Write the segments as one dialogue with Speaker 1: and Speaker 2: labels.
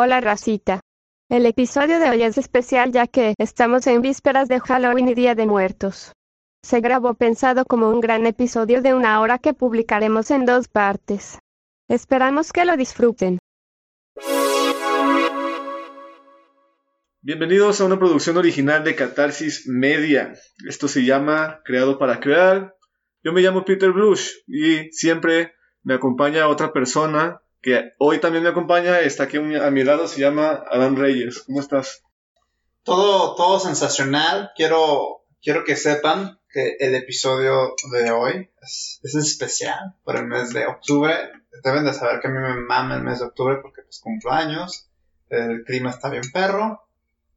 Speaker 1: Hola racita. El episodio de hoy es especial ya que estamos en vísperas de Halloween y Día de Muertos. Se grabó pensado como un gran episodio de una hora que publicaremos en dos partes. Esperamos que lo disfruten.
Speaker 2: Bienvenidos a una producción original de Catarsis Media. Esto se llama Creado para Crear. Yo me llamo Peter Brush y siempre me acompaña otra persona que hoy también me acompaña. Está aquí a mi lado, se llama Adam Reyes. ¿Cómo estás?
Speaker 3: Todo, todo sensacional. Quiero, quiero que sepan que el episodio de hoy es, es especial por el mes de octubre. Deben de saber que a mí me mama el mes de octubre porque pues cumplo años, el clima está bien perro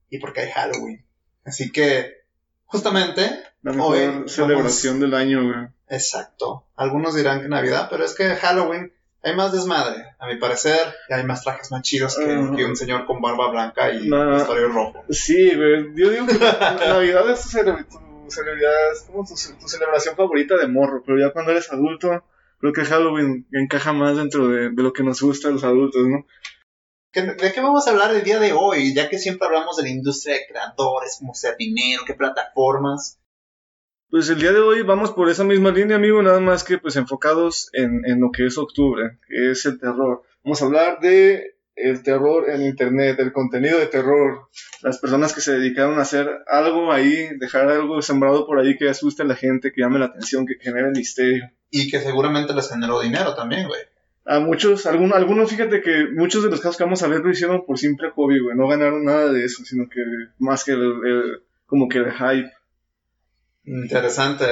Speaker 3: y porque hay Halloween. Así que, justamente,
Speaker 2: La mejor
Speaker 3: hoy
Speaker 2: celebración del año, güey.
Speaker 3: Exacto. Algunos dirán que Navidad, pero es que Halloween hay más desmadre, a mi parecer, y hay más trajes más chidos que, que un señor con barba blanca y vestuario rojo.
Speaker 2: Sí, güey. Yo digo que la Navidad es tu, cele- tu celebridad, es como tu, tu celebración favorita de morro, pero ya cuando eres adulto, creo que Halloween encaja más dentro de, de lo que nos gusta a los adultos, ¿no?
Speaker 3: ¿Qué- ¿De qué vamos a hablar el día de hoy? Ya que siempre hablamos de la industria de creadores, cómo sea dinero, qué plataformas.
Speaker 2: Pues el día de hoy vamos por esa misma línea, amigo, nada más que pues enfocados en, en lo que es octubre, que es el terror. Vamos a hablar de el terror en internet, el contenido de terror, las personas que se dedicaron a hacer algo ahí, dejar algo sembrado por ahí que asuste a la gente, que llame la atención, que genere misterio.
Speaker 3: Y que seguramente les generó dinero también, güey.
Speaker 2: A muchos, algún- algunos, fíjate que muchos de los casos que vamos a ver lo hicieron por simple hobby, güey, no ganaron nada de eso, sino que más que el, el- como que el hype.
Speaker 3: Interesante.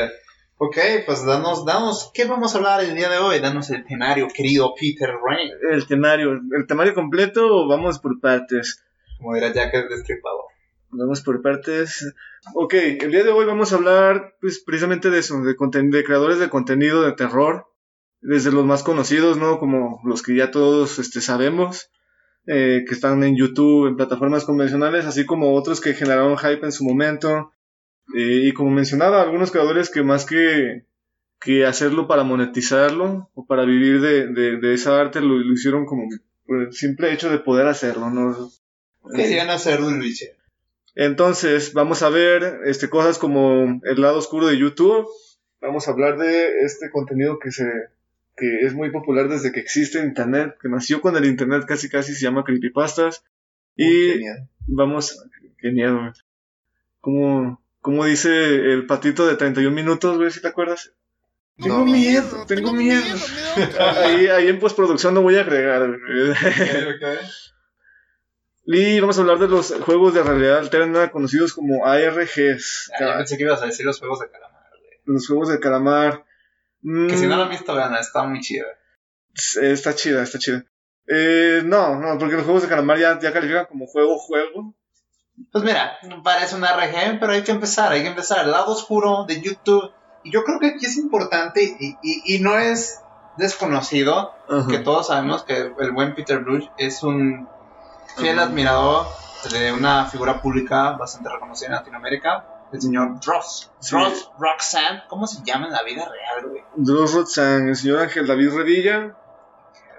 Speaker 3: Ok, pues danos, danos, ¿qué vamos a hablar el día de hoy? Danos el escenario, querido Peter Rain.
Speaker 2: El temario, el temario completo o vamos por partes.
Speaker 3: Como dirá Jack el Destripador.
Speaker 2: Vamos por partes. Ok, el día de hoy vamos a hablar pues, precisamente de eso, de creadores de contenido de terror, desde los más conocidos, ¿no? Como los que ya todos este, sabemos, eh, que están en YouTube, en plataformas convencionales, así como otros que generaron hype en su momento. Eh, y como mencionaba, algunos creadores que más que, que hacerlo para monetizarlo o para vivir de, de, de esa arte, lo, lo hicieron como por el simple hecho de poder hacerlo, ¿no?
Speaker 3: Querían hacer un Luis.
Speaker 2: Entonces, vamos a ver este, cosas como el lado oscuro de YouTube. Vamos a hablar de este contenido que se que es muy popular desde que existe Internet, que nació con el Internet casi casi se llama creepypastas. Y
Speaker 3: Genial.
Speaker 2: vamos, qué miedo. Como, como dice el patito de 31 minutos, güey, si te acuerdas? Tengo
Speaker 3: No.
Speaker 2: miedo, tengo miedo. Ahí, ahí en postproducción lo voy a agregar. güey. Y vamos a hablar de los juegos de realidad alterna conocidos como ARGs.
Speaker 3: Ah, yo pensé que ibas a decir los juegos de calamar, güey.
Speaker 2: los juegos de calamar.
Speaker 3: Que si no lo
Speaker 2: Mm,
Speaker 3: han visto, vean, está muy chido.
Speaker 2: Está chida, está chida. Eh, no, no, porque los juegos de calamar ya, ya califican como juego-juego.
Speaker 3: Pues mira, parece un RPG, pero hay que empezar, hay que empezar. El lado oscuro de YouTube. Y yo creo que aquí es importante y, y, y no es desconocido que todos sabemos que el buen Peter Bruce es un fiel admirador de una figura pública bastante reconocida en Latinoamérica, el señor Dross.
Speaker 2: Sí.
Speaker 3: Dross Roxanne, ¿cómo se llama en la vida real, güey?
Speaker 2: Dross Rotzan, el señor Ángel David Revilla.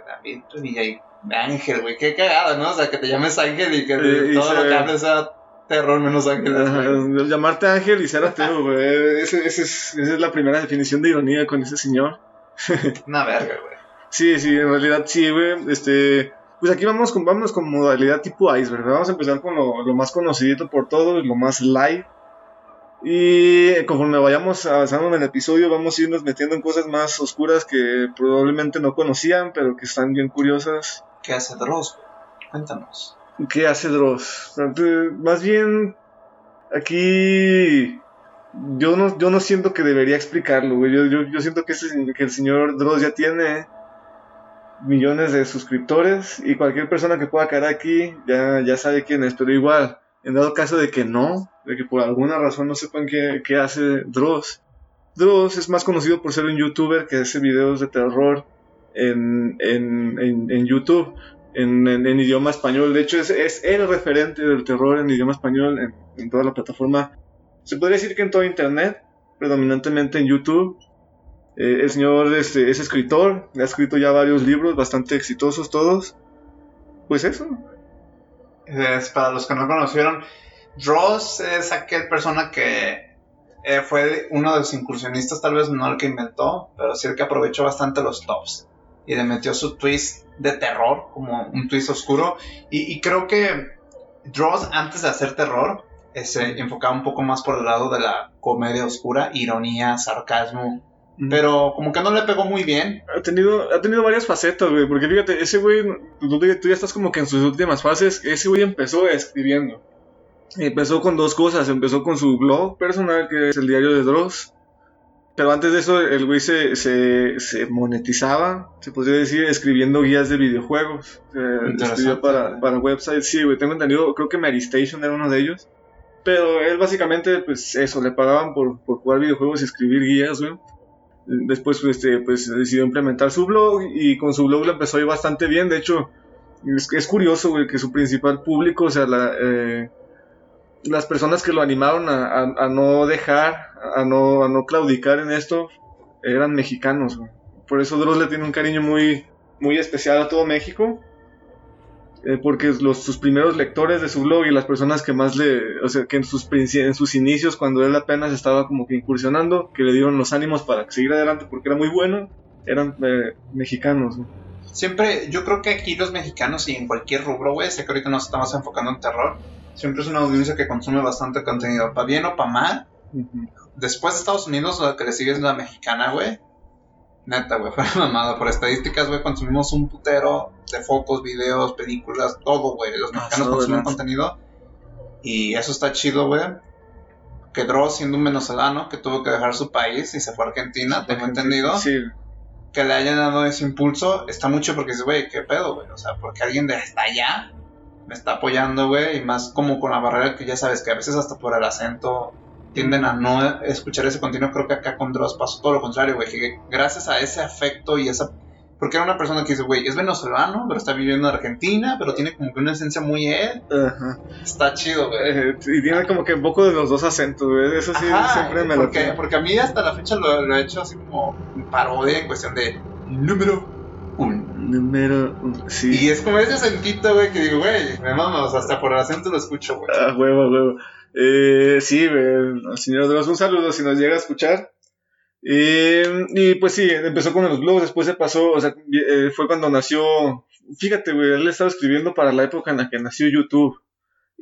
Speaker 3: David Trevilla y Ángel, güey, qué cagado, ¿no? O sea, que te llames Ángel y que
Speaker 2: y
Speaker 3: todo lo que hables sea terror menos Ángel.
Speaker 2: Ajá, llamarte Ángel y ser ateo, güey. Ese- ese es- esa es la primera definición de ironía con ese señor.
Speaker 3: Una verga, güey.
Speaker 2: Sí, sí, en realidad sí, güey. Este, pues aquí vamos con, vamos con modalidad tipo iceberg. ¿verdad? Vamos a empezar con lo, lo más conocido por todos, lo más light. Y conforme vayamos avanzando en el episodio, vamos a irnos metiendo en cosas más oscuras que probablemente no conocían, pero que están bien curiosas.
Speaker 3: ¿Qué hace Dross? Cuéntanos.
Speaker 2: ¿Qué hace Dross? Más bien, aquí yo no, yo no siento que debería explicarlo, güey. Yo, yo, yo siento que, ese- que el señor Dross ya tiene millones de suscriptores y cualquier persona que pueda caer aquí ya, ya sabe quién es, pero igual, en dado caso de que no, de que por alguna razón no sepan qué, qué hace Dross. Dross es más conocido por ser un youtuber que hace videos de terror en, YouTube en, idioma español. De hecho, es, es el referente del terror en idioma español en, toda la plataforma. Se podría decir que en todo Internet, predominantemente en YouTube. Eh, el señor este, es escritor, ha escrito ya varios libros bastante exitosos todos. Pues eso.
Speaker 3: Es, para los que no conocieron, Dross es aquel persona que eh, fue uno de los incursionistas, tal vez no el que inventó, pero sí el que aprovechó bastante los tops y le metió su twist de terror, como un twist oscuro. Y, y creo que Dross, antes de hacer terror, se enfocaba un poco más por el lado de la comedia oscura, ironía, sarcasmo. Pero como que no le pegó muy bien.
Speaker 2: Ha tenido, ha tenido varias facetas, güey. Porque fíjate, ese güey, tú, tú ya estás como que en sus últimas fases. Ese güey empezó escribiendo. Empezó con dos cosas. Empezó con su blog personal, que es el diario de Dross. Pero antes de eso, el güey se, se, se monetizaba, se podría decir, escribiendo guías de videojuegos. Eh, escribió para, para websites. Sí, güey, tengo entendido, creo que Mary Station era uno de ellos. Pero él básicamente, pues eso, le pagaban por, por jugar videojuegos y escribir guías, güey. Después este, pues decidió implementar su blog y con su blog le empezó a ir bastante bien. De hecho, es, es curioso que su principal público, o sea, la, eh, las personas que lo animaron a, no dejar, a no, a no claudicar en esto, eran mexicanos. Por eso Dross le tiene un cariño muy, muy especial a todo México. Eh, porque los, sus primeros lectores de su blog y las personas que más le, o sea, que en sus, en sus inicios, cuando él apenas estaba como que incursionando, que le dieron los ánimos para seguir adelante porque era muy bueno, eran eh, mexicanos.
Speaker 3: Siempre, yo creo que aquí los mexicanos y en cualquier rubro, güey, sé que ahorita nos estamos enfocando en terror, siempre es una audiencia que consume bastante contenido, para bien o para mal. Después de Estados Unidos, la que le sigue es la mexicana, güey. Neta, güey, fue mamada. Por estadísticas, güey, consumimos un putero de fotos, videos, películas, todo, güey. Los ah, mexicanos consumen contenido. Y eso está chido, güey. Que Dross, siendo un venezolano que tuvo que dejar su país y se fue a Argentina, tengo entendido.
Speaker 2: Sí.
Speaker 3: Que le hayan dado ese impulso, está mucho porque dice, güey, ¿qué pedo, güey? O sea, porque alguien de hasta allá me está apoyando, güey. Y más como con la barrera que ya sabes que a veces hasta por el acento tienden a no escuchar ese contenido. Creo que acá con Dross pasó todo lo contrario, güey. Que gracias a ese afecto y esa. Porque era una persona que dice, güey, es venezolano, pero está viviendo en Argentina, pero tiene como que una esencia muy él. Está chido, güey.
Speaker 2: Eh, y tiene como que un poco de los dos acentos, güey. Eso sí, siempre me
Speaker 3: porque, lo Porque a mí hasta la fecha lo, he hecho así como parodia en cuestión de número uno.
Speaker 2: Sí.
Speaker 3: Y es como ese acentito, güey, que digo, güey, me mamas, hasta por el acento lo escucho, güey.
Speaker 2: Ah, huevo, huevo. Eh, sí, señor Dross, un saludo si nos llega a escuchar. y pues sí, empezó con los blogs, después se pasó, o sea, eh, fue cuando nació, fíjate, güey, él estaba escribiendo para la época en la que nació YouTube.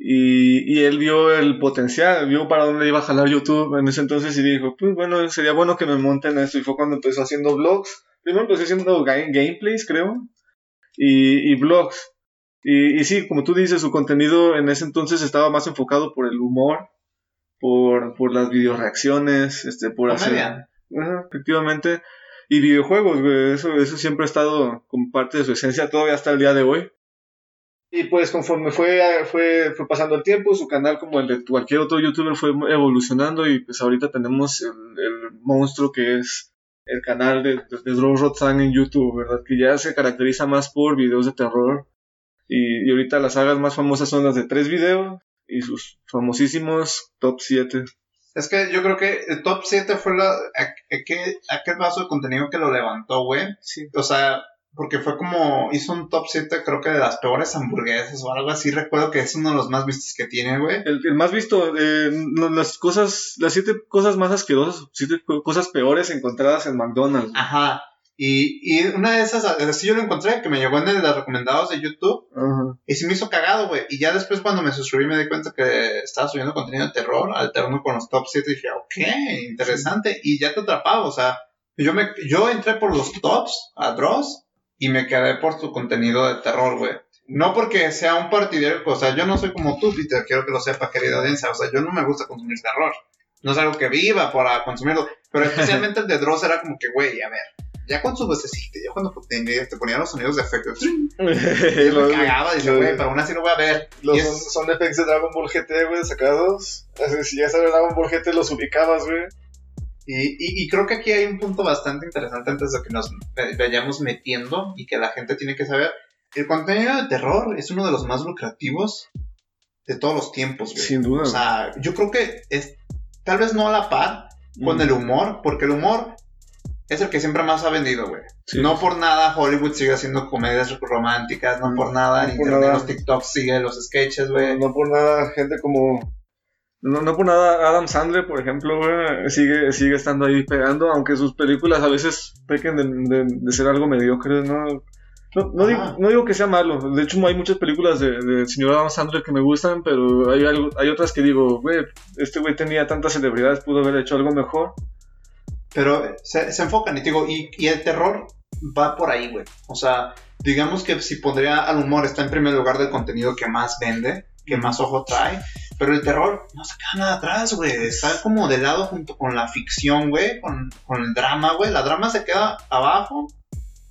Speaker 2: Y, y, él vio el potencial, vio para dónde iba a jalar YouTube en ese entonces y dijo, pues bueno, sería bueno que me monten esto. Y fue cuando empezó haciendo blogs. Primero empecé haciendo gameplays, creo, y, y blogs. Y, y, sí, como tú dices, su contenido en ese entonces estaba más enfocado por el humor, por, por las videoreacciones, este, por hacer... efectivamente. Y videojuegos, Eso, eso siempre ha estado como parte de su esencia todavía hasta el día de hoy. Y pues conforme fue, fue, fue pasando el tiempo, su canal como el de cualquier otro youtuber fue evolucionando y pues ahorita tenemos el, el monstruo que es el canal de, de, de en YouTube, ¿verdad? Que ya se caracteriza más por videos de terror y, ahorita las sagas más famosas son las de tres videos y sus famosísimos top 7.
Speaker 3: Es que yo creo que el top 7 fue la, aquel, aquel vaso de contenido que lo levantó, güey.
Speaker 2: Sí.
Speaker 3: O sea, porque fue como, hizo un top 7 creo que de las peores hamburguesas o algo así. Recuerdo que es uno de los más vistos que tiene, güey.
Speaker 2: El, el, más visto, eh, las cosas, las siete cosas más asquerosas, siete cosas peores encontradas en McDonald's.
Speaker 3: Ajá. Y, y una de esas, así yo lo encontré, que me llegó en el de los recomendados de YouTube. Y se me hizo cagado, güey. Y ya después cuando me suscribí me di cuenta que estaba subiendo contenido de terror, alterno con los top 7. Y dije, ok, interesante. Y ya te atrapaba, o sea, yo, me, yo entré por los tops a Dross y me quedé por tu contenido de terror, güey. No porque sea un partidario, o sea, yo no soy como tú, Peter, quiero que lo sepa, querida audiencia. O sea, yo no me gusta consumir terror. No es algo que viva para consumirlo. Pero especialmente el de Dross era como que, güey, a ver ya con su vocecita, ya cuando te, te ponían los sonidos de efecto, me cagaba, decía, güey, pero aún así no voy a ver.
Speaker 2: Los son, efectos de Dragon Ball GT, güey, sacados. Así, si ya sabes Dragon Ball GT, los ubicabas, güey.
Speaker 3: Y, y, creo que aquí hay un punto bastante interesante antes de que nos vayamos metiendo y que la gente tiene que saber. El contenido de terror es uno de los más lucrativos de todos los tiempos, güey.
Speaker 2: Sin duda.
Speaker 3: O sea, yo creo que es tal vez no a la par con el humor, porque el humor es el que siempre más ha vendido, güey.
Speaker 2: Sí.
Speaker 3: No por nada Hollywood sigue haciendo comedias románticas, no por nada
Speaker 2: No por
Speaker 3: internet
Speaker 2: nada.
Speaker 3: los TikToks siguen los sketches, güey.
Speaker 2: No por nada, gente como. No, no por nada, Adam Sandler, por ejemplo, güey, sigue, sigue estando ahí pegando, aunque sus películas a veces pequen de, de- de ser algo mediocre, ¿no? No, no, digo,
Speaker 3: Ajá.
Speaker 2: no digo que sea malo, de hecho hay muchas películas de- del señor Adam Sandler que me gustan, pero hay, algo, hay otras que digo, güey, este güey tenía tantas celebridades, pudo haber hecho algo mejor.
Speaker 3: Pero se, se enfocan y te digo, y, y el terror va por ahí, güey. O sea, digamos que si pondría al humor está en primer lugar del contenido que más vende, que más ojo trae, pero el terror no se queda nada atrás, güey. Está como de lado junto con la ficción, güey, con, con el drama, güey. La drama se queda abajo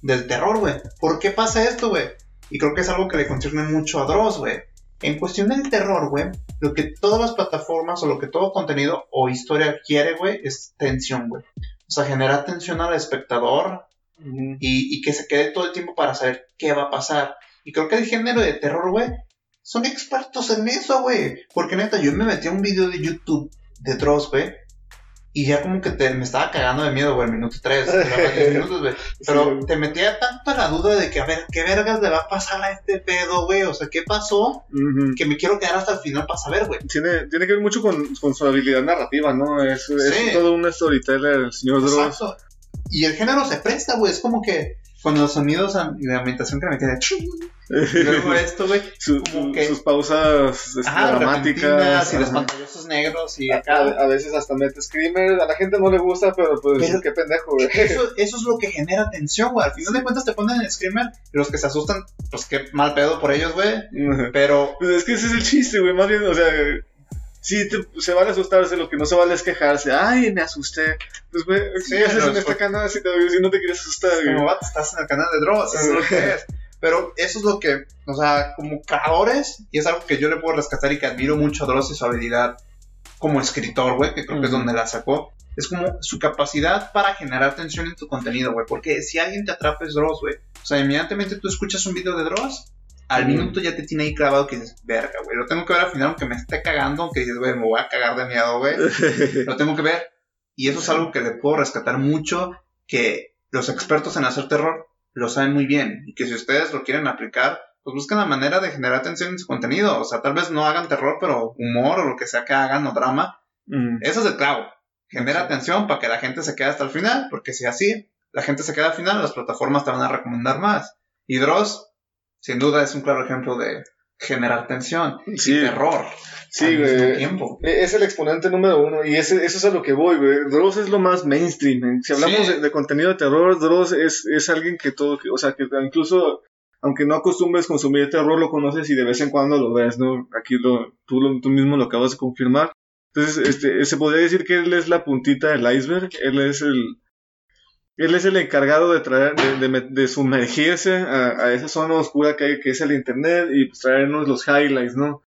Speaker 3: del terror, güey. ¿Por qué pasa esto, güey? Y creo que es algo que le concierne mucho a Dross, güey. En cuestión del terror, güey, lo que todas las plataformas o lo que todo contenido o historia quiere, güey, es tensión, güey. O sea, generar tensión al espectador y, y que se quede todo el tiempo para saber qué va a pasar. Y creo que el género de terror, güey, son expertos en eso, güey. Porque neta, yo me metí a un video de YouTube de Dross, güey. Y ya como que te, me estaba cagando de miedo, güey, minuto 3, minutos, güey. Pero
Speaker 2: Sí.
Speaker 3: te metía tanto en la duda de que, a ver, ¿qué vergas le va a pasar a este pedo, güey? O sea, ¿qué pasó? Que me quiero quedar hasta el final para saber, güey.
Speaker 2: Tiene, tiene que ver mucho con, con su habilidad narrativa, ¿no? Es, todo un storyteller, el señor Dross.
Speaker 3: Exacto. Y el género se presta, güey. Es como que con los sonidos de ambientación que me. Y luego esto, güey.
Speaker 2: Su- su-
Speaker 3: que-
Speaker 2: sus pausas este,
Speaker 3: Ajá,
Speaker 2: dramáticas.
Speaker 3: y los pantallazos negros y
Speaker 2: A,
Speaker 3: acá.
Speaker 2: a veces hasta mete screamer, a la gente no le gusta, pero pues
Speaker 3: Pero-
Speaker 2: qué pendejo, güey.
Speaker 3: Eso, eso es lo que genera tensión, güey. Al final de cuentas te ponen el screamer y los que se asustan, pues qué mal pedo por ellos, güey. Pero
Speaker 2: Pues es que ese es el chiste, güey, más bien, o sea, sí te- se vale asustarse, lo que no se vale es quejarse, ay, me asusté. Pues, güey,
Speaker 3: Sí,
Speaker 2: ¿qué haces en
Speaker 3: es
Speaker 2: esta
Speaker 3: porque-
Speaker 2: canal si, te- si no te quieres asustar,
Speaker 3: como vato, estás en el canal de Dross, eso es lo que es. Pero eso es lo que, o sea, como creadores, y es algo que yo le puedo rescatar y que admiro mucho a Dross y su habilidad como escritor, güey, que creo que es donde la sacó. Es como su capacidad para generar tensión en tu contenido, güey. Porque si alguien te atrapa es Dross, güey. O sea, inmediatamente tú escuchas un video de Dross, al minuto ya te tiene ahí clavado que dices, verga, güey. Lo tengo que ver al final, aunque me esté cagando, aunque dices, güey, me voy a cagar de miedo, güey lo tengo que ver. Y eso es algo que le puedo rescatar mucho, que los expertos en hacer terror lo saben muy bien. Y que si ustedes lo quieren aplicar, pues busquen la manera de generar atención en su contenido. O sea, tal vez no hagan terror, pero humor o lo que sea que hagan o drama.
Speaker 2: Mm.
Speaker 3: Eso es el clavo. Genera
Speaker 2: Sí.
Speaker 3: atención para que la gente se quede hasta el final, porque si así la gente se queda al final, las plataformas te van a recomendar más. Y Dross, sin duda, es un claro ejemplo de generar tensión
Speaker 2: Sí,
Speaker 3: y terror
Speaker 2: sí,
Speaker 3: al mismo
Speaker 2: güey.
Speaker 3: tiempo.
Speaker 2: E- Es el exponente número uno y ese, eso es a lo que voy, güey. Dross es lo más mainstream. Si hablamos
Speaker 3: Sí.
Speaker 2: de, de contenido de terror, Dross es, es alguien que todo, o sea, que incluso, aunque no acostumbres consumir terror, lo conoces y de vez en cuando lo ves, ¿no? Aquí lo, tú, lo- tú mismo lo acabas de confirmar. Entonces, este, se podría decir que él es la puntita del iceberg, él es el, él es el encargado de traer, de, de sumergirse a, esa zona oscura que, hay, que es el internet y pues, traernos los highlights, ¿no?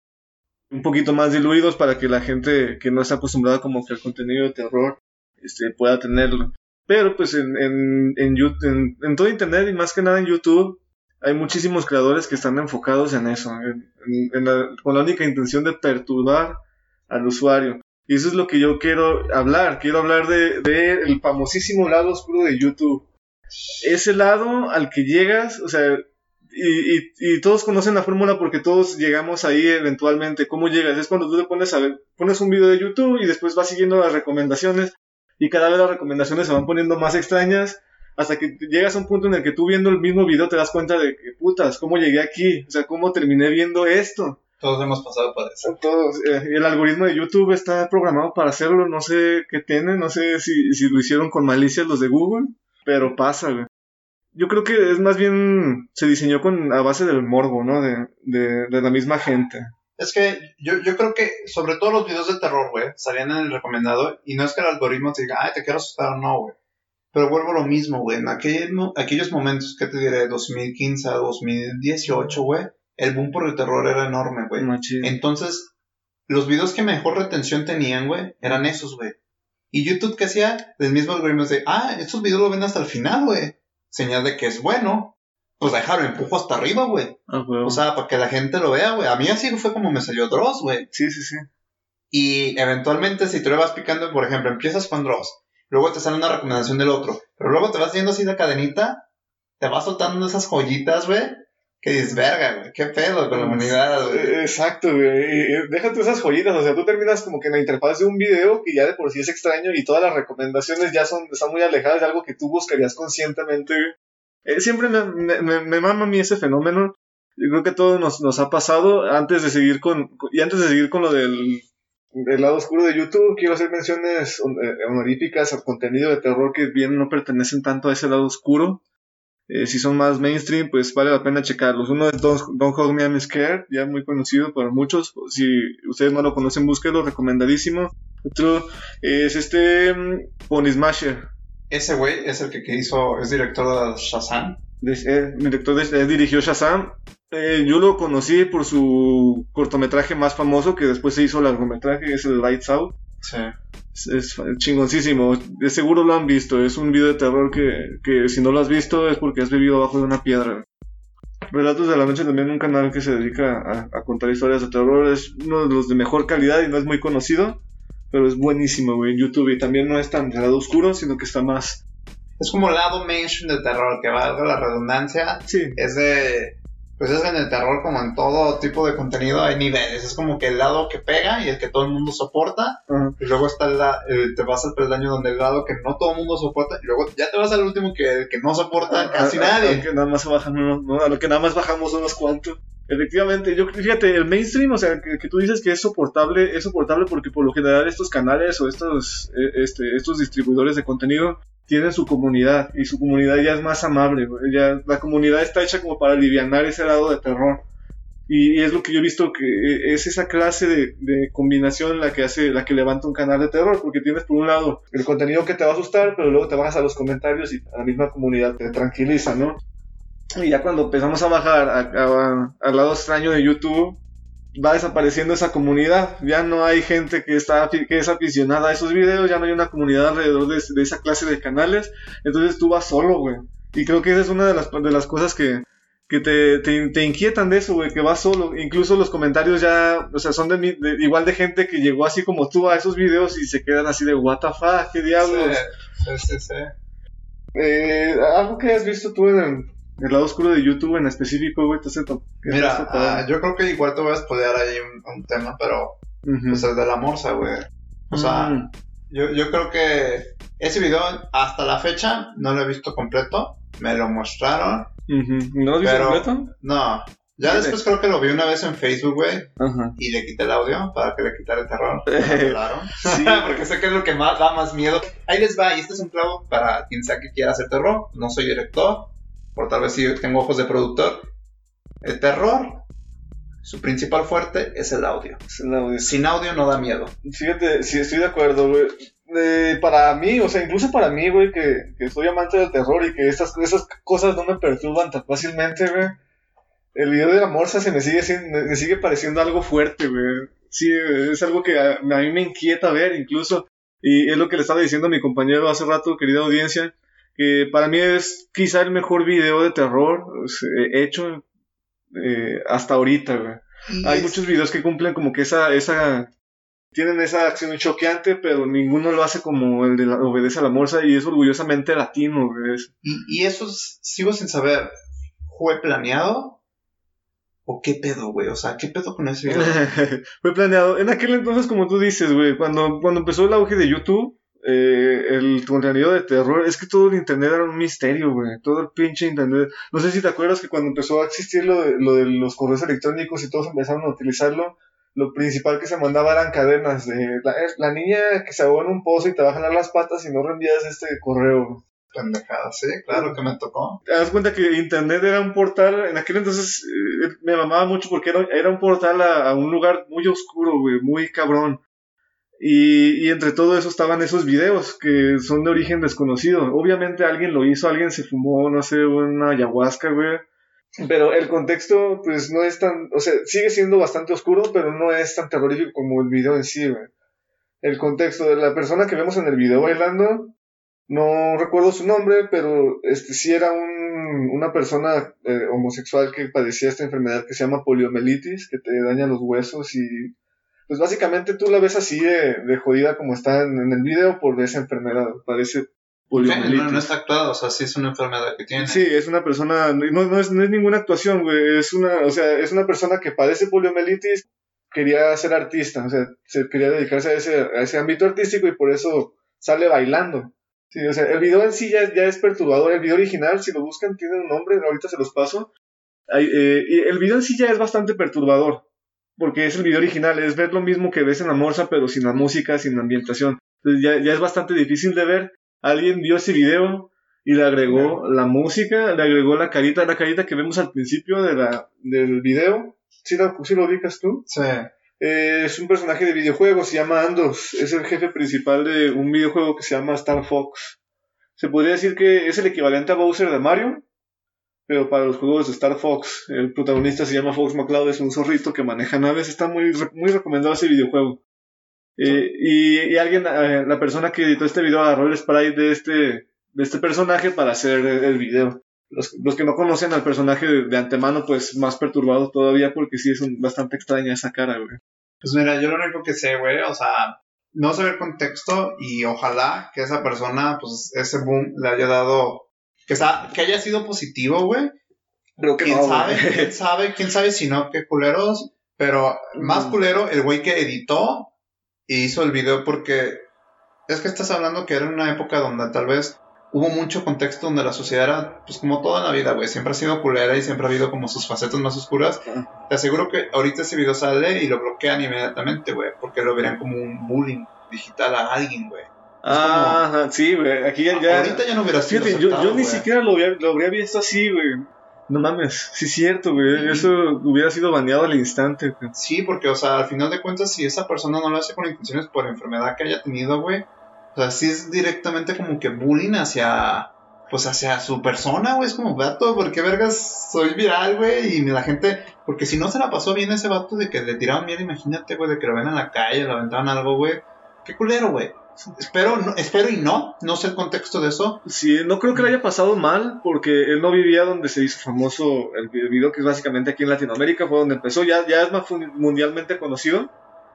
Speaker 2: Un poquito más diluidos para que la gente que no está acostumbrada como que al contenido de terror este, pueda tenerlo. Pero pues en, en, en, todo internet y más que nada en YouTube hay muchísimos creadores que están enfocados en eso, con la única intención de perturbar al usuario. Y eso es lo que yo quiero hablar. Quiero hablar de, de el famosísimo lado oscuro de YouTube. Ese lado al que llegas, o sea, y, y, y todos conocen la fórmula porque todos llegamos ahí eventualmente. ¿Cómo llegas? Es cuando tú te pones a ver, pones un video de YouTube y después vas siguiendo las recomendaciones y cada vez las recomendaciones se van poniendo más extrañas hasta que llegas a un punto en el que tú viendo el mismo video te das cuenta de que putas, ¿cómo llegué aquí? O sea, ¿cómo terminé viendo esto?
Speaker 3: Todos hemos pasado por eso.
Speaker 2: Todos, eh, el algoritmo de YouTube está programado para hacerlo, no sé qué tiene, no sé si, si lo hicieron con malicia los de Google, pero pasa, güey. Yo creo que es más bien, se diseñó con a base del morbo, ¿no? De, de, de la misma gente.
Speaker 3: Es que yo, yo creo que sobre todo los videos de terror, güey, salían en el recomendado y no es que el algoritmo te diga, ay, te quiero asustar o no, güey. Pero vuelvo a lo mismo, güey. En aquel aquellos momentos, que te diré? 2015 a 2018, güey, el boom por el terror era enorme, güey. Entonces, los videos que mejor retención tenían, güey, eran esos, güey. Y YouTube, ¿qué hacía? El mismo algoritmo de, ah, estos videos lo ven hasta el final, güey. Señal de que es bueno. Pues dejarlo, empujo hasta arriba, güey.
Speaker 2: Ah.
Speaker 3: O sea, para que la gente lo vea, güey. A mí así fue como me salió Dross, güey.
Speaker 2: sí, sí, sí.
Speaker 3: Y eventualmente, si tú le vas picando, por ejemplo, empiezas con Dross. luego te sale una recomendación del otro, pero luego te vas yendo así de cadenita, te vas soltando esas joyitas, güey, que dices, verga, güey, qué pedo con la humanidad, güey.
Speaker 2: Eh, Exacto, güey. Déjate esas joyitas, o sea, tú terminas como que en la interfaz de un video que ya de por sí es extraño y todas las recomendaciones ya son, están muy alejadas de algo que tú buscarías conscientemente. Eh, siempre me, me, me, me mama a mí ese fenómeno. Yo creo que a todos nos, nos ha pasado. Antes de seguir con, y antes de seguir con lo del, del lado oscuro de YouTube, quiero hacer menciones eh, honoríficas al contenido de terror que bien no pertenecen tanto a ese lado oscuro. Eh, si son más mainstream, pues vale la pena checarlos. Uno es Don't, Don't Hug Me I'm Scared, ya muy conocido para muchos. Si ustedes no lo conocen, búsquenlo, recomendadísimo. Otro es este mm, Pony Smasher.
Speaker 3: Ese güey es el que, que hizo, es director de Shazam.
Speaker 2: De- eh, director de- eh, dirigió Shazam. Yo lo conocí por su cortometraje más famoso, que después se hizo largometraje, es el Lights Out.
Speaker 3: Sí.
Speaker 2: Es, es chingoncísimo. De seguro lo han visto. Es un video de terror que, que si no lo has visto es porque has vivido abajo de una piedra. Relatos de la Noche también un canal que se dedica a, a contar historias de terror. Es uno de los de mejor calidad y no es muy conocido. Pero es buenísimo, güey, en YouTube. Y también no es tan de lado oscuro, sino que está más...
Speaker 3: Es como el lado mainstream del terror, que valga la redundancia,
Speaker 2: Sí.
Speaker 3: es de pues es que en el terror como en todo tipo de contenido hay niveles es como que el lado que pega y el que todo el mundo soporta y luego está el, el- te vas al peldaño donde el lado que no todo el mundo soporta y luego ya te vas al último que el que no soporta casi nadie
Speaker 2: A, lo que nada más bajan unos, ¿no? a lo que nada más bajamos unos cuantos. Efectivamente, yo fíjate, el mainstream, o sea, que, que tú dices que es soportable, es soportable porque por lo general estos canales o estos, eh, este, estos distribuidores de contenido tienen su comunidad y su comunidad ya es más amable, ya la comunidad está hecha como para alivianar ese lado de terror. Y, y es lo que yo he visto que eh, es esa clase de, de combinación la que hace, la que levanta un canal de terror, porque tienes por un lado el contenido que te va a asustar, pero luego te bajas a los comentarios y la misma comunidad te tranquiliza, ¿no? Y ya cuando empezamos a bajar a- a- al lado extraño de YouTube, va desapareciendo esa comunidad. Ya no hay gente que está que es aficionada a esos videos, ya no hay una comunidad alrededor de, de esa clase de canales. Entonces tú vas solo, güey. Y creo que esa es una de las, de las cosas que, que te, te, te inquietan de eso, güey, que vas solo. Incluso los comentarios ya, o sea, son de, mi- de- igual de gente que llegó así como tú a esos videos y se quedan así de, what the fuck, qué diablos.
Speaker 3: Sí, sí, sí.
Speaker 2: Eh, algo que has visto tú en el, lado oscuro de YouTube en específico, güey, te hace to- que te
Speaker 3: Mira, ah, yo creo que igual te voy a spoilear ahí un, un tema, pero
Speaker 2: Ujú.
Speaker 3: pues el de la morsa, güey. O sea,
Speaker 2: Mm.
Speaker 3: yo, yo creo que ese video hasta la fecha no lo he visto completo. Me lo mostraron.
Speaker 2: Ujú. ¿No lo
Speaker 3: Pero-
Speaker 2: completo?
Speaker 3: No. Ya después creo que lo vi una vez en Facebook, güey, y le quité el audio para que le quitara el terror. Pelaron.
Speaker 2: Sí,
Speaker 3: Porque sé que es lo que más da más miedo. Ahí les va, y este es un clavo para quien sea que quiera hacer terror. No soy director, por tal vez sí tengo ojos de productor. El terror, su principal fuerte es el audio.
Speaker 2: es el audio.
Speaker 3: Sin audio no da miedo.
Speaker 2: Fíjate, sí, estoy de acuerdo, güey. Eh, para mí, o sea, incluso para mí, güey, que, que soy amante del terror y que estas, esas cosas no me perturban tan fácilmente, güey. El video de la morsa se me sigue, me pareciendo algo fuerte, güey. Sí, es algo que a, a mí me inquieta ver, incluso. Y es lo que le estaba diciendo a mi compañero hace rato, querida audiencia, que para mí es quizá el mejor video de terror o sea, hecho eh, hasta ahorita, güey. Hay
Speaker 3: Es-
Speaker 2: muchos videos que cumplen como que esa, esa, tienen esa acción choqueante, pero ninguno lo hace como el de la, obedece a la morsa y es orgullosamente latino, güey.
Speaker 3: Y, y eso es- sigo sin saber, ¿fue planeado? ¿O qué pedo, güey? O sea, ¿qué pedo con ese video?
Speaker 2: Fue planeado. En aquel entonces, como tú dices, güey, cuando, cuando empezó el auge de YouTube, eh, el contenido de terror, es que todo el internet era un misterio, güey. Todo el pinche internet. No sé si te acuerdas que cuando empezó a existir lo de, lo de los correos electrónicos y todos empezaron a utilizarlo, lo principal que se mandaba eran cadenas de la, la niña que se ahogó en un pozo y te va a jalar las patas y no reenvías este correo.
Speaker 3: Pendejada, sí, claro que me tocó.
Speaker 2: Te das cuenta que internet era un portal, en aquel entonces eh, me mamaba mucho porque era, era un portal a, a un lugar muy oscuro, güey, muy cabrón. Y, y entre todo eso estaban esos videos que son de origen desconocido. Obviamente alguien lo hizo, alguien se fumó, no sé, una ayahuasca, güey. Pero el contexto, pues no es tan, o sea, sigue siendo bastante oscuro, pero no es tan terrorífico como el video en sí, güey. El contexto de la persona que vemos en el video bailando, no recuerdo su nombre, pero este sí era un, una persona eh, homosexual que padecía esta enfermedad que se llama poliomielitis, que te daña los huesos y pues básicamente tú la ves así de, de jodida como está en, en el video por esa enfermedad, parece poliomielitis.
Speaker 3: No, no está actuado, o sea, sí es una enfermedad que tiene.
Speaker 2: Sí, es una persona, no, no, es, no es ninguna actuación, güey, es una, o sea, es una persona que padece poliomielitis, quería ser artista, o sea, se quería dedicarse a ese, a ese ámbito artístico y por eso sale bailando. Sí, o sea, el video en sí ya, ya es perturbador, el video original, si lo buscan, tiene un nombre, ahorita se los paso. Hay, eh, y el video en sí ya es bastante perturbador, porque es el video original, es ver lo mismo que ves en la morsa, pero sin la música, sin la ambientación. Entonces ya, ya es bastante difícil de ver. Alguien vio ese video y le agregó la música, le agregó la carita, la carita que vemos al principio de la, del video. ¿Sí lo, sí lo ubicas tú?
Speaker 3: Sí.
Speaker 2: Eh, es un personaje de videojuego, se llama Andos, es el jefe principal de un videojuego que se llama Star Fox. Se podría decir que es el equivalente a Bowser de Mario, pero para los juegos de Star Fox. El protagonista se llama Fox McCloud, es un zorrito que maneja naves, está muy, muy recomendado ese videojuego. Eh, y, y, alguien, eh, la persona que editó este video agarró el sprite de este, de este personaje para hacer el, el video. Los, los, que no conocen al personaje de, de, antemano, pues más perturbado todavía porque sí es un, bastante extraña esa cara, güey.
Speaker 3: Pues mira, yo lo único que sé, güey, o sea, no el contexto y ojalá que esa persona, pues ese boom le haya dado, que, que haya sido positivo, güey.
Speaker 2: Que
Speaker 3: ¿Quién
Speaker 2: no,
Speaker 3: sabe? ¿Quién sabe? ¿Quién sabe si no? ¿Qué culeros? Pero más
Speaker 2: Mm.
Speaker 3: culero el güey que editó y hizo el video porque es que estás hablando que era una época donde tal vez hubo mucho contexto donde la sociedad era, pues como toda la vida, güey, siempre ha sido culera y siempre ha habido como sus facetas más oscuras. Te aseguro que ahorita ese video sale y lo bloquean inmediatamente, güey, porque lo verían como un bullying digital a alguien, güey.
Speaker 2: Ah, ajá, sí, güey. Aquí ya. ya
Speaker 3: Ahorita ya no hubiera sido
Speaker 2: Fíjate, yo,
Speaker 3: aceptado,
Speaker 2: yo ni siquiera lo habría, lo habría visto así, güey. No mames, sí es cierto, güey. Eso hubiera sido baneado al instante, güey.
Speaker 3: Sí, porque, o sea, al final de cuentas, si esa persona no lo hace con intenciones por enfermedad que haya tenido, güey, o sea, sí es directamente como que bullying hacia, pues hacia su persona, güey, es como, vato, ¿por qué vergas soy viral, güey? Y la gente, porque si no se la pasó bien ese vato de que le tiraban miedo, imagínate, güey, de que lo ven en la calle, le aventaban algo, güey, qué culero, güey. Espero, no, espero y no, no sé el contexto de eso.
Speaker 2: Sí, no creo que le haya pasado mal, porque él no vivía donde se hizo famoso el video, que es básicamente aquí en Latinoamérica, fue donde empezó. Ya, ya es más mundialmente conocido.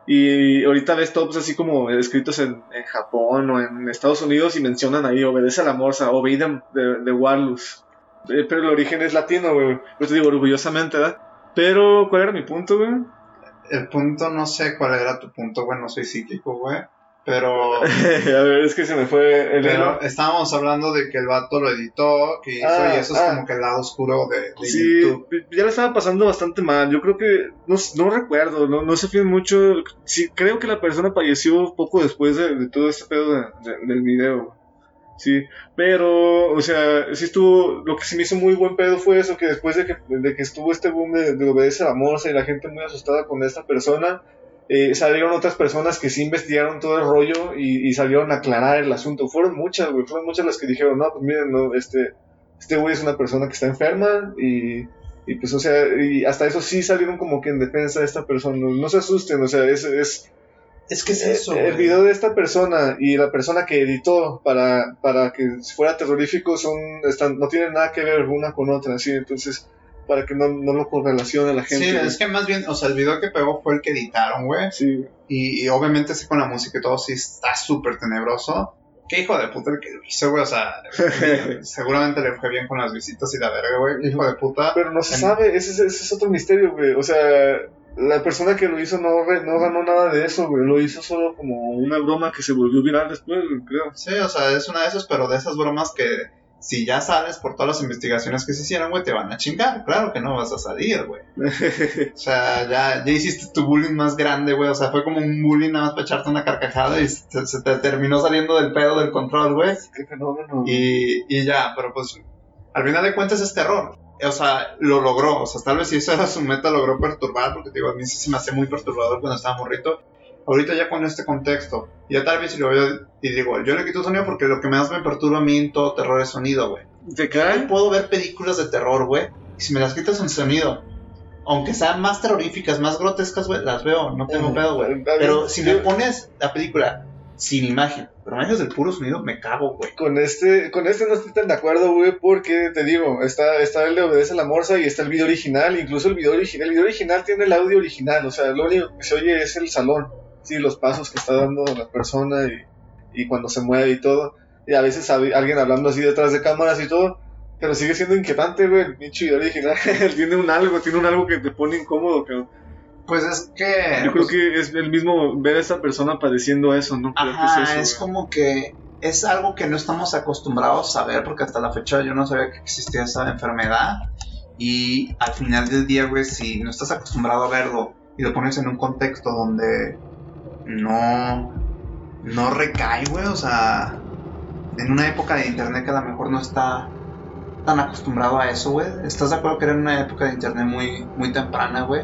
Speaker 2: Y ahorita ves tops así como escritos en, en Japón o en Estados Unidos y mencionan ahí, obedece a la morsa, obedem de, de Warlus. Eh, Pero el origen es latino, güey. Yo te digo orgullosamente, ¿verdad? Pero, ¿cuál era mi punto, güey?
Speaker 3: El punto, no sé cuál era tu punto, güey, no soy psíquico, güey, pero...
Speaker 2: a ver, es que se me fue el
Speaker 3: Pero estábamos hablando de que el vato lo editó, que hizo,
Speaker 2: Ah,
Speaker 3: y eso es
Speaker 2: ah.
Speaker 3: como que el lado oscuro de, de
Speaker 2: Sí,
Speaker 3: YouTube.
Speaker 2: ya le estaba pasando bastante mal. Yo creo que, no, no recuerdo, no, no se fíen mucho. Sí, creo que la persona falleció poco después de, de todo este pedo de- de- del video. Sí, pero, o sea, sí estuvo, lo que sí me hizo muy buen pedo fue eso, que después de que, de que estuvo este boom de, de obedece a la morsa y la gente muy asustada con esta persona, eh, salieron otras personas que sí investigaron todo el rollo y, y salieron a aclarar el asunto. Fueron muchas, güey, fueron muchas las que dijeron, no, pues miren, no, este, este güey es una persona que está enferma y, y pues, o sea, y hasta eso sí salieron como que en defensa de esta persona. No, no se asusten, o sea, es, es
Speaker 3: Es que es
Speaker 2: eh,
Speaker 3: eso,
Speaker 2: el
Speaker 3: güey.
Speaker 2: video de esta persona y la persona que editó para, para que fuera terrorífico son, están, no tienen nada que ver una con otra, ¿sí? Entonces, para que no, no lo correlacione la gente.
Speaker 3: Sí,
Speaker 2: güey.
Speaker 3: es que más bien, o sea, el video que pegó fue el que editaron, güey.
Speaker 2: Sí,
Speaker 3: Y, y obviamente sí con la música y todo sí está súper tenebroso. Qué hijo de puta el que lo hizo, güey. O sea, seguramente le fue bien con las visitas y la verga, güey. Hijo de puta.
Speaker 2: pero no se
Speaker 3: En-
Speaker 2: sabe, ese, es- ese es otro misterio, güey. O sea, la persona que lo hizo no, re- no ganó nada de eso, güey. Lo hizo solo como una broma que se volvió viral después, creo.
Speaker 3: Sí, o sea, es una de esas, pero de esas bromas que si ya sales por todas las investigaciones que se hicieron, güey, te van a chingar. Claro que no vas a salir, güey. O sea, ya, ya hiciste tu bullying más grande, güey. O sea, fue como un bullying nada más para echarte una carcajada y se, se te terminó saliendo del pedo del control, güey.
Speaker 2: Qué fenómeno.
Speaker 3: Y, y ya, pero pues al final de cuentas es terror. O sea, lo logró. O sea, tal vez si esa era su meta, logró perturbar, porque te digo, a mí sí se me hace muy perturbador cuando estaba morrito. Ahorita ya con este contexto, ya tal vez si lo veo y digo, yo le quito sonido porque lo que más me perturba a mí en todo terror es sonido, güey.
Speaker 2: ¿Te
Speaker 3: Yo
Speaker 2: cae?
Speaker 3: puedo ver películas de terror, güey, y si me las quitas en sonido, aunque sean más terroríficas, más grotescas, güey, las veo, no tengo pedo, güey. Pero si me pones la película sin imagen. Pero imágenes del puro sonido me cago, güey.
Speaker 2: Con este, con este no estoy tan de acuerdo, güey, porque te digo, está, está el de Obedece a la Morsa y está el video original, incluso el video original, el video original tiene el audio original, o sea, lo único que se oye es el salón, sí, los pasos que está dando la persona y, y cuando se mueve y todo, y a veces alguien hablando así detrás de cámaras y todo, pero sigue siendo inquietante, güey, el pinche video original, tiene un algo, tiene un algo que te pone incómodo, cabrón.
Speaker 3: Pues es que.
Speaker 2: Yo creo
Speaker 3: pues,
Speaker 2: que es el mismo ver a esa persona padeciendo eso, ¿no? Creo que
Speaker 3: Ajá,
Speaker 2: es
Speaker 3: es,
Speaker 2: eso, güey.
Speaker 3: como que es algo que no estamos acostumbrados a ver porque hasta la fecha yo no sabía que existía esa enfermedad y al final del día, güey, si no estás acostumbrado a verlo y lo pones en un contexto donde no no recae, güey, o sea, en una época de internet que a lo mejor no está tan acostumbrado a eso, güey. ¿Estás de acuerdo que era una época de internet muy muy temprana, güey,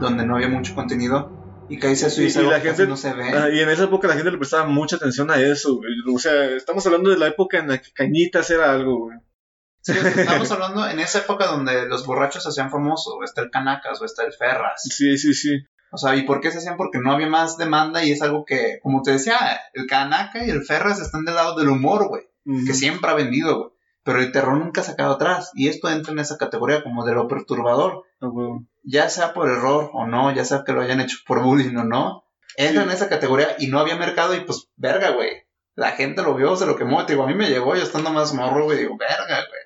Speaker 3: donde no había mucho contenido? Y caíse eso
Speaker 2: Y-
Speaker 3: y,
Speaker 2: y la
Speaker 3: que
Speaker 2: gente-
Speaker 3: no se ve.
Speaker 2: Y en esa época la gente le prestaba mucha atención a eso, güey. O sea, estamos hablando de la época en la que Cañitas era algo, güey.
Speaker 3: Sí, o sea, estamos hablando en esa época donde los borrachos se hacían famosos, o está el Canacas, o está el Ferras.
Speaker 2: Sí, sí, sí.
Speaker 3: O sea, ¿y por qué se hacían? Porque no había más demanda y es algo que, como te decía, el Canaca y el Ferras están del lado del humor, güey, que siempre ha vendido, güey. Pero el terror nunca ha sacado atrás y esto entra en esa categoría como de lo perturbador. Ya sea por error o no, ya sea que lo hayan hecho por bullying o no, entra
Speaker 2: Sí.
Speaker 3: en esa categoría y no había mercado y pues, verga, güey. La gente lo vio, se lo quemó, te digo, a mí me llegó yo estando más morro, güey, digo, verga, güey.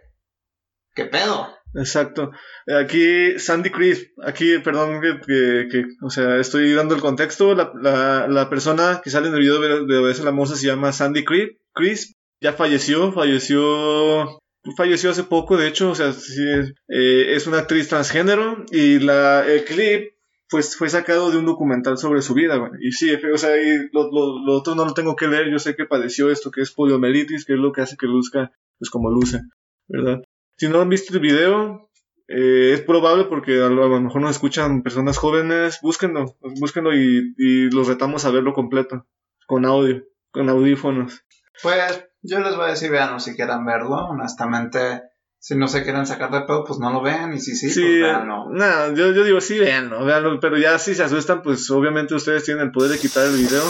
Speaker 3: ¿Qué pedo?
Speaker 2: Exacto. Aquí Sandy Crisp, aquí, perdón, que, que, o sea, estoy dando el contexto. La, la, la persona que sale en el video de, de Obedece la Morsa se llama Sandy Crisp. Crisp ya falleció, falleció, falleció hace poco, de hecho, o sea, sí, eh, es una actriz transgénero y la, el clip pues fue sacado de un documental sobre su vida, güey. Y sí, o sea, y lo, lo, lo otro no lo tengo que leer, yo sé que padeció esto que es poliomielitis, que es lo que hace que luzca, pues como luce, ¿verdad? Si no han visto el video, eh, es probable porque a lo, a lo mejor nos escuchan personas jóvenes, búsquenlo, búsquenlo y, y los retamos a verlo completo, con audio, con audífonos.
Speaker 3: Pues yo les voy a decir, vean, si quieran verlo, honestamente, si no se quieren sacar de pedo, pues no lo vean, y si sí,
Speaker 2: Sí,
Speaker 3: pues véanlo.
Speaker 2: yo, yo digo sí, véanlo, véanlo, pero ya si se asustan, pues obviamente ustedes tienen el poder de quitar el video.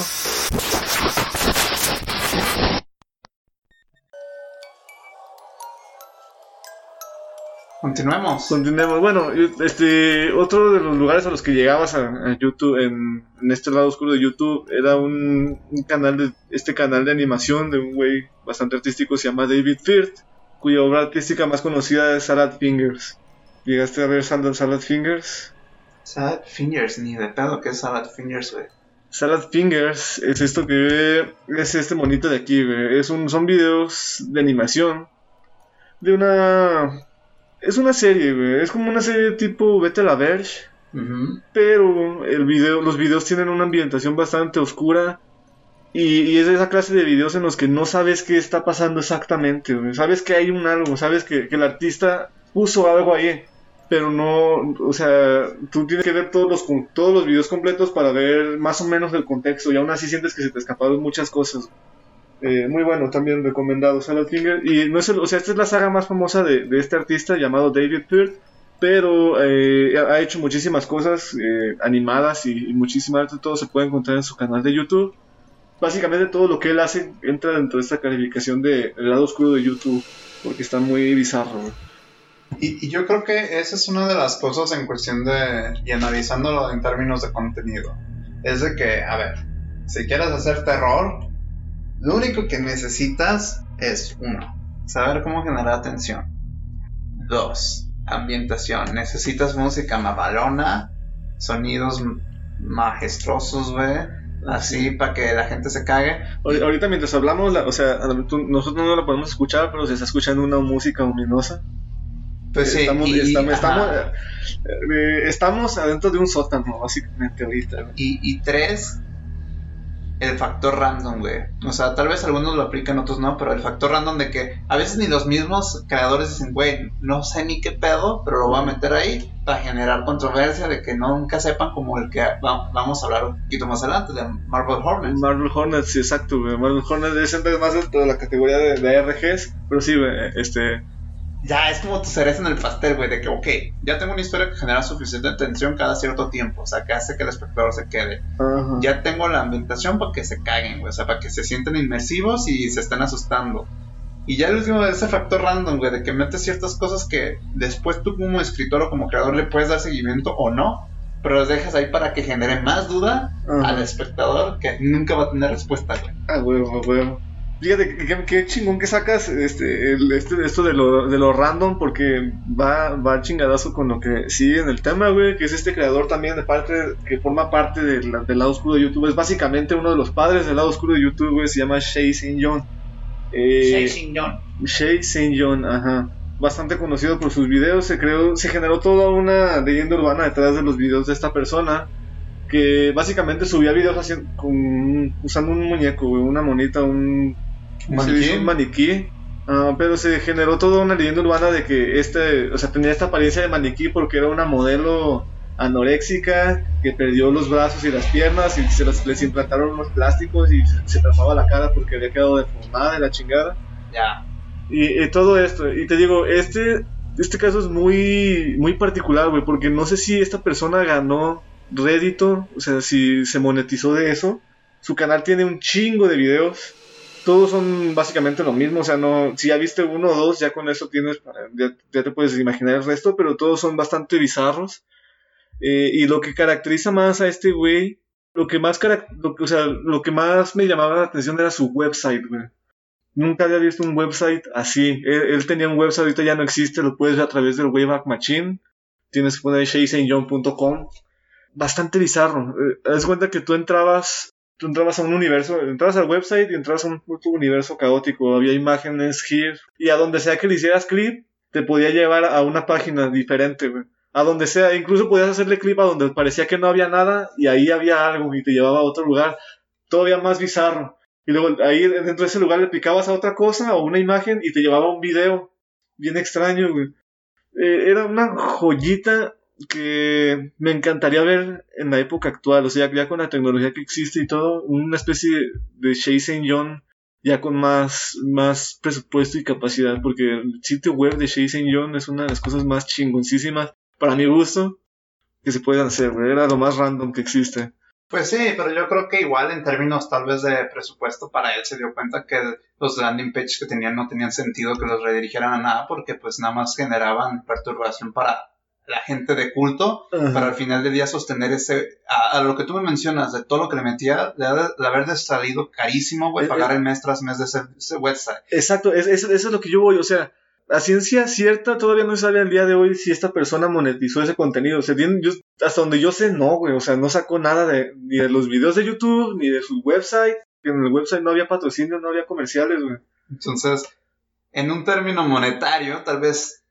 Speaker 3: Continuemos.
Speaker 2: Continuemos. Bueno, este, otro de los lugares a los que llegabas a, a YouTube, en, en este lado oscuro de YouTube, era un, un canal de, este canal de animación de un güey bastante artístico, se llama David Firth, cuya obra artística más conocida es Salad Fingers. ¿Llegaste a ver Salad, Salad Fingers?
Speaker 3: Salad Fingers, ni de pedo que es Salad Fingers, güey.
Speaker 2: Salad Fingers es esto que es este monito de aquí, güey. Es un, son videos de animación de una... Es una serie, güey. Es como una serie tipo Vete a la Verge. Pero el video, los videos tienen una ambientación bastante oscura y, y es de esa clase de videos en los que no sabes qué está pasando exactamente, güey. sabes que hay un algo, sabes que, que el artista puso algo ahí, pero no, o sea, tú tienes que ver todos los, todos los videos completos para ver más o menos el contexto y aún así sientes que se te escaparon muchas cosas. Eh, muy bueno, también recomendado Finger. Y no es el- o sea, esta es la saga más famosa de, este artista llamado David Peart pero eh, ha hecho muchísimas cosas eh, animadas y, y muchísima arte, todo se puede encontrar en su canal de YouTube. Básicamente todo lo que él hace entra dentro de esta calificación de el lado oscuro de YouTube, porque está muy bizarro.
Speaker 3: Y, y yo creo que esa es una de las cosas en cuestión de, y analizándolo en términos de contenido, es de que, a ver, si quieres hacer terror, lo único que necesitas es, uno, saber cómo generar atención. Dos, ambientación. Necesitas música mamalona, sonidos majestuosos, güey, así para que la gente se cague.
Speaker 2: Ahor- Ahorita mientras hablamos, la- o sea, nosotros no la podemos escuchar, pero se está escuchando una música ominosa.
Speaker 3: Pues sí,
Speaker 2: estamos,
Speaker 3: y-
Speaker 2: estamos,
Speaker 3: ajá.
Speaker 2: estamos, eh, eh, estamos adentro de un sótano, básicamente, ahorita.
Speaker 3: Y, y tres, el factor random, güey. O sea, tal vez algunos lo aplican, otros no, pero el factor random de que a veces ni los mismos creadores dicen, güey, no sé ni qué pedo, pero lo voy a meter ahí para generar controversia de que nunca sepan como el que va- vamos a hablar un poquito más adelante, de Marvel Hornets.
Speaker 2: Marvel Hornets, sí, exacto, güey. Marvel Hornets es más dentro de la categoría de, de RGs, pero sí, güey, este...
Speaker 3: ya es como tu cereza en el pastel, güey, de que, ok, ya tengo una historia que genera suficiente atención cada cierto tiempo, o sea, que hace que el espectador se quede.
Speaker 2: Ajá.
Speaker 3: Ya tengo la ambientación para que se caguen, güey, o sea, para que se sienten inmersivos y se estén asustando. Y ya el último es ese factor random, güey, de que metes ciertas cosas que después tú como escritor o como creador le puedes dar seguimiento o no, pero los dejas ahí para que genere más duda
Speaker 2: Ajá.
Speaker 3: al espectador que nunca va a tener respuesta, güey.
Speaker 2: Ah, huevo, huevo. Fíjate, qué chingón que sacas este, el- este, esto de lo, de lo random, porque va, va chingadazo con lo que sigue en el tema, güey, que es este creador también de parte, que forma parte del, del lado oscuro de YouTube. Es básicamente uno de los padres del lado oscuro de YouTube, güey, se llama Shay St. John. Eh, Shay St. John, ajá. Bastante conocido por sus videos, se creó, se generó toda una leyenda urbana detrás de los videos de esta persona. Que básicamente subía videos haciendo, con, usando un muñeco, güey, una monita, un,
Speaker 3: ¿Un
Speaker 2: se
Speaker 3: maniquí?
Speaker 2: dice un maniquí. Ah, pero se generó toda una leyenda urbana de que este, o sea, tenía esta apariencia de maniquí porque era una modelo anoréxica que perdió los brazos y las piernas y se las- les implantaron unos plásticos y se, se tapaba la cara porque había quedado deformada de la chingada.
Speaker 3: Ya.
Speaker 2: Y, y todo esto. Y te digo, este, este caso es muy, muy particular, güey, porque no sé si esta persona ganó rédito, o sea, si se monetizó de eso. Su canal tiene un chingo de videos. Todos son básicamente lo mismo, o sea, no, si ya viste uno o dos, ya con eso tienes, ya, te puedes imaginar el resto, pero todos son bastante bizarros. Eh, y lo que caracteriza más a este güey, lo que más, lo, o sea, lo que más me llamaba la atención era su website, güey. Nunca había visto un website así. Él, tenía un website, ahorita ya no existe, lo puedes ver a través del Wayback Machine. Tienes que poner shaysaintjohn.com. Bastante bizarro. Eh, haz cuenta que tú entrabas, tú entrabas a un universo, entrabas al website y entrabas a un universo caótico. Había imágenes, GIF, y a donde sea que le hicieras clip, te podía llevar a una página diferente, güey. A donde sea, incluso podías hacerle clip a donde parecía que no había nada y ahí había algo y te llevaba a otro lugar todavía más bizarro. Y luego ahí dentro de ese lugar le picabas a otra cosa o una imagen y te llevaba a un video. Bien extraño, güey. Eh, era una joyita que me encantaría ver en la época actual. O sea, ya con la tecnología que existe y todo, una especie de Shay St. John ya con más, más presupuesto y capacidad. Porque el sitio web de Shay St. John es una de las cosas más chingoncísimas, para mi gusto, que se pueden hacer. Era lo más random que existe.
Speaker 3: Pues sí, pero yo creo que igual en términos tal vez de presupuesto para él se dio cuenta que los landing pages que tenían no tenían sentido que los redirigieran a nada porque pues nada más generaban perturbación para la gente de culto para al final del día sostener ese a, a lo que tú me mencionas de todo lo que le metía de, haber- de haber salido carísimo güey
Speaker 2: Eh,
Speaker 3: pagar
Speaker 2: eh.
Speaker 3: el mes tras mes de ese, ese website
Speaker 2: Exacto, es, es- eso es lo que yo voy, o sea, a ciencia cierta todavía no sale al día de hoy si esta persona monetizó ese contenido, o sea, tiene- yo- hasta donde yo sé, no, güey, o sea, no sacó nada de, ni de los videos de YouTube, ni de su website, que en el website no había patrocinio, no había comerciales, güey.
Speaker 3: Entonces, en un término monetario, tal vez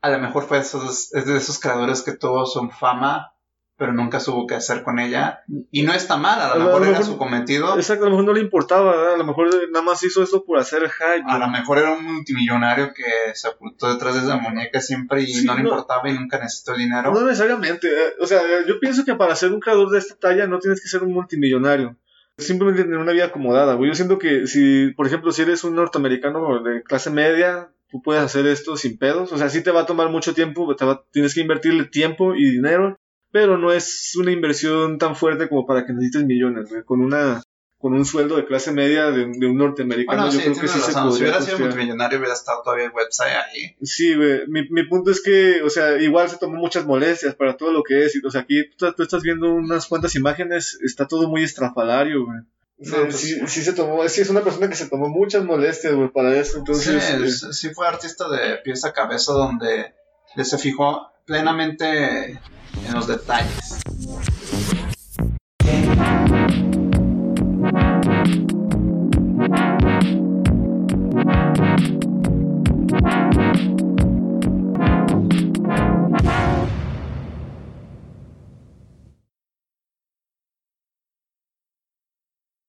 Speaker 3: a lo mejor fue esos, es de esos creadores que tuvo su fama, pero nunca supo qué hacer con ella. Y no está mal, a lo mejor era su cometido.
Speaker 2: Exacto, a lo mejor no le importaba, ¿verdad? a lo mejor nada más hizo esto por hacer el hype.
Speaker 3: A lo mejor era un multimillonario que se ocultó detrás de esa muñeca siempre y
Speaker 2: Sí,
Speaker 3: no le importaba y nunca necesitó dinero.
Speaker 2: No necesariamente, eh, o sea, yo pienso que para ser un creador de esta talla no tienes que ser un multimillonario. Simplemente tener una vida acomodada, güey. Yo siento que si, por ejemplo, si eres un norteamericano de clase media, tú puedes hacer esto sin pedos. O sea, sí te va a tomar mucho tiempo, te va- tienes que invertirle tiempo y dinero, pero no es una inversión tan fuerte como para que necesites millones. Con una, con un sueldo de clase media de, de un norteamericano,
Speaker 3: Bueno,
Speaker 2: yo
Speaker 3: sí,
Speaker 2: creo que sí se
Speaker 3: razón. Si
Speaker 2: podría
Speaker 3: hubiera sido multimillonario, hubiera estado todavía el website ahí.
Speaker 2: Sí, güey. Mi, mi punto es que, o sea, igual se tomó muchas molestias para todo lo que es. Y, o sea, aquí tú, tú estás viendo unas cuantas imágenes, está todo muy estrafalario, güey.
Speaker 3: No, pues-
Speaker 2: sí, sí se tomó, sí es una persona que se tomó muchas molestias, güey, para eso. Entonces,
Speaker 3: sí,
Speaker 2: eh,
Speaker 3: sí fue artista de pieza a cabeza donde se fijó plenamente en los detalles.